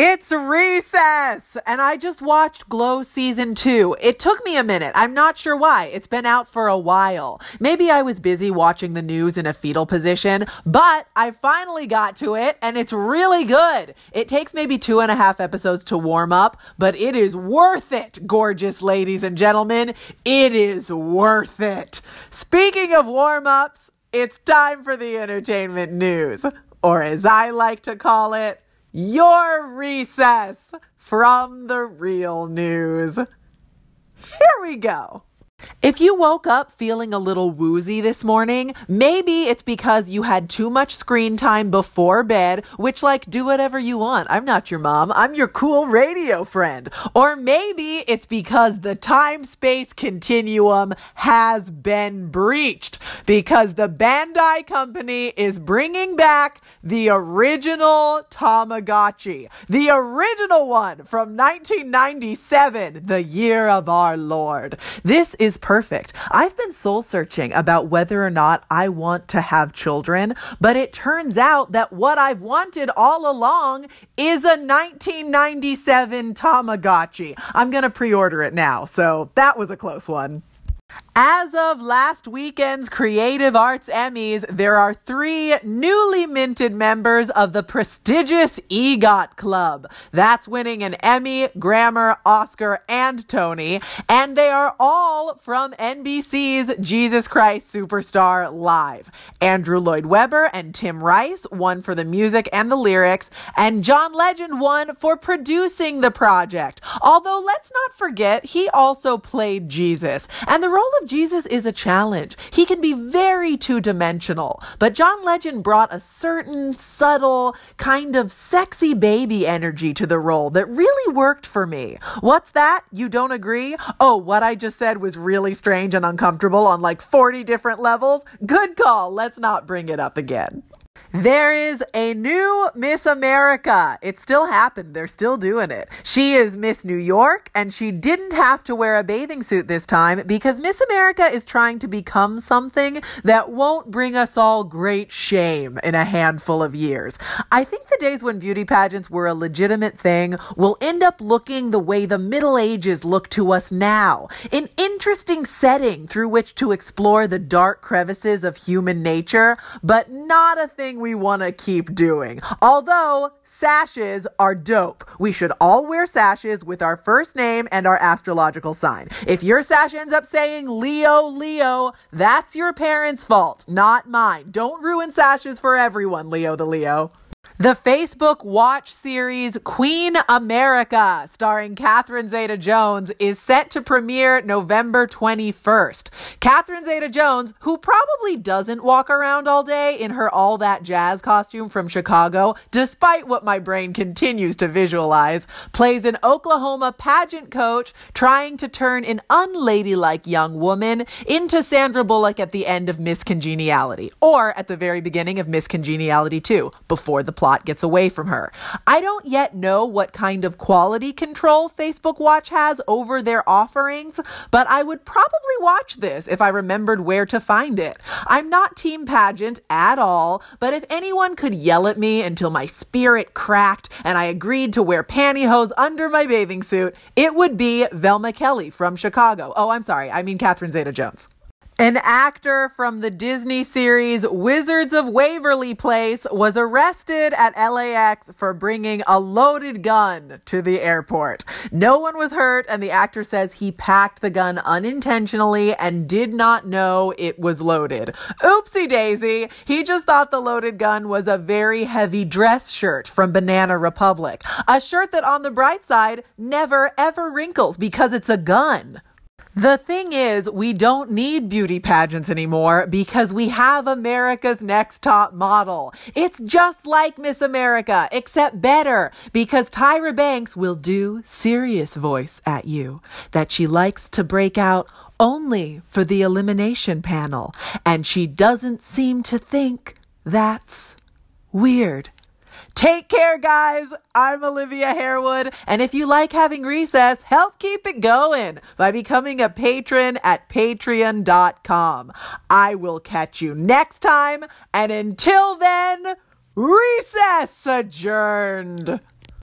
It's recess! And I just watched Glow season two. It took me a minute. I'm not sure why. It's been out for a while. Maybe I was busy watching the news in a fetal position, but I finally got to it and it's really good. It takes maybe two and a half episodes to warm up, but it is worth it, gorgeous ladies and gentlemen. It is worth it. Speaking of warm ups, it's time for the entertainment news, or as I like to call it, your recess from the real news. Here we go. If you woke up feeling a little woozy this morning, maybe it's because you had too much screen time before bed, which, like, do whatever you want. I'm not your mom, I'm your cool radio friend. Or maybe it's because the time space continuum has been breached because the Bandai Company is bringing back the original Tamagotchi, the original one from 1997, the year of our Lord. This is is perfect. I've been soul searching about whether or not I want to have children, but it turns out that what I've wanted all along is a 1997 Tamagotchi. I'm going to pre order it now, so that was a close one. As of last weekend's Creative Arts Emmys, there are three newly minted members of the prestigious EGOT Club. That's winning an Emmy, Grammy, Oscar, and Tony. And they are all from NBC's Jesus Christ Superstar Live. Andrew Lloyd Webber and Tim Rice won for the music and the lyrics, and John Legend won for producing the project. Although, let's not forget, he also played Jesus. And the role of Jesus is a challenge. He can be very two dimensional, but John Legend brought a certain subtle, kind of sexy baby energy to the role that really worked for me. What's that? You don't agree? Oh, what I just said was really strange and uncomfortable on like 40 different levels? Good call. Let's not bring it up again. There is a new Miss America. It still happened. They're still doing it. She is Miss New York, and she didn't have to wear a bathing suit this time because Miss America is trying to become something that won't bring us all great shame in a handful of years. I think the days when beauty pageants were a legitimate thing will end up looking the way the Middle Ages look to us now an interesting setting through which to explore the dark crevices of human nature, but not a thing we want to keep doing. Although sashes are dope. We should all wear sashes with our first name and our astrological sign. If your sash ends up saying Leo, Leo, that's your parents' fault, not mine. Don't ruin sashes for everyone, Leo the Leo. The Facebook Watch series Queen America, starring Catherine Zeta Jones, is set to premiere November 21st. Catherine Zeta Jones, who probably doesn't walk around all day in her all that jazz costume from Chicago, despite what my brain continues to visualize, plays an Oklahoma pageant coach trying to turn an unladylike young woman into Sandra Bullock at the end of Miss Congeniality, or at the very beginning of Miss Congeniality 2, before the plot plot gets away from her. I don't yet know what kind of quality control Facebook Watch has over their offerings, but I would probably watch this if I remembered where to find it. I'm not team pageant at all, but if anyone could yell at me until my spirit cracked and I agreed to wear pantyhose under my bathing suit, it would be Velma Kelly from Chicago. Oh, I'm sorry. I mean Catherine Zeta Jones. An actor from the Disney series Wizards of Waverly Place was arrested at LAX for bringing a loaded gun to the airport. No one was hurt, and the actor says he packed the gun unintentionally and did not know it was loaded. Oopsie daisy. He just thought the loaded gun was a very heavy dress shirt from Banana Republic. A shirt that, on the bright side, never ever wrinkles because it's a gun. The thing is, we don't need beauty pageants anymore because we have America's Next Top Model. It's just like Miss America, except better because Tyra Banks will do serious voice at you that she likes to break out only for the elimination panel, and she doesn't seem to think that's weird. Take care, guys. I'm Olivia Harewood. And if you like having recess, help keep it going by becoming a patron at patreon.com. I will catch you next time. And until then, recess adjourned.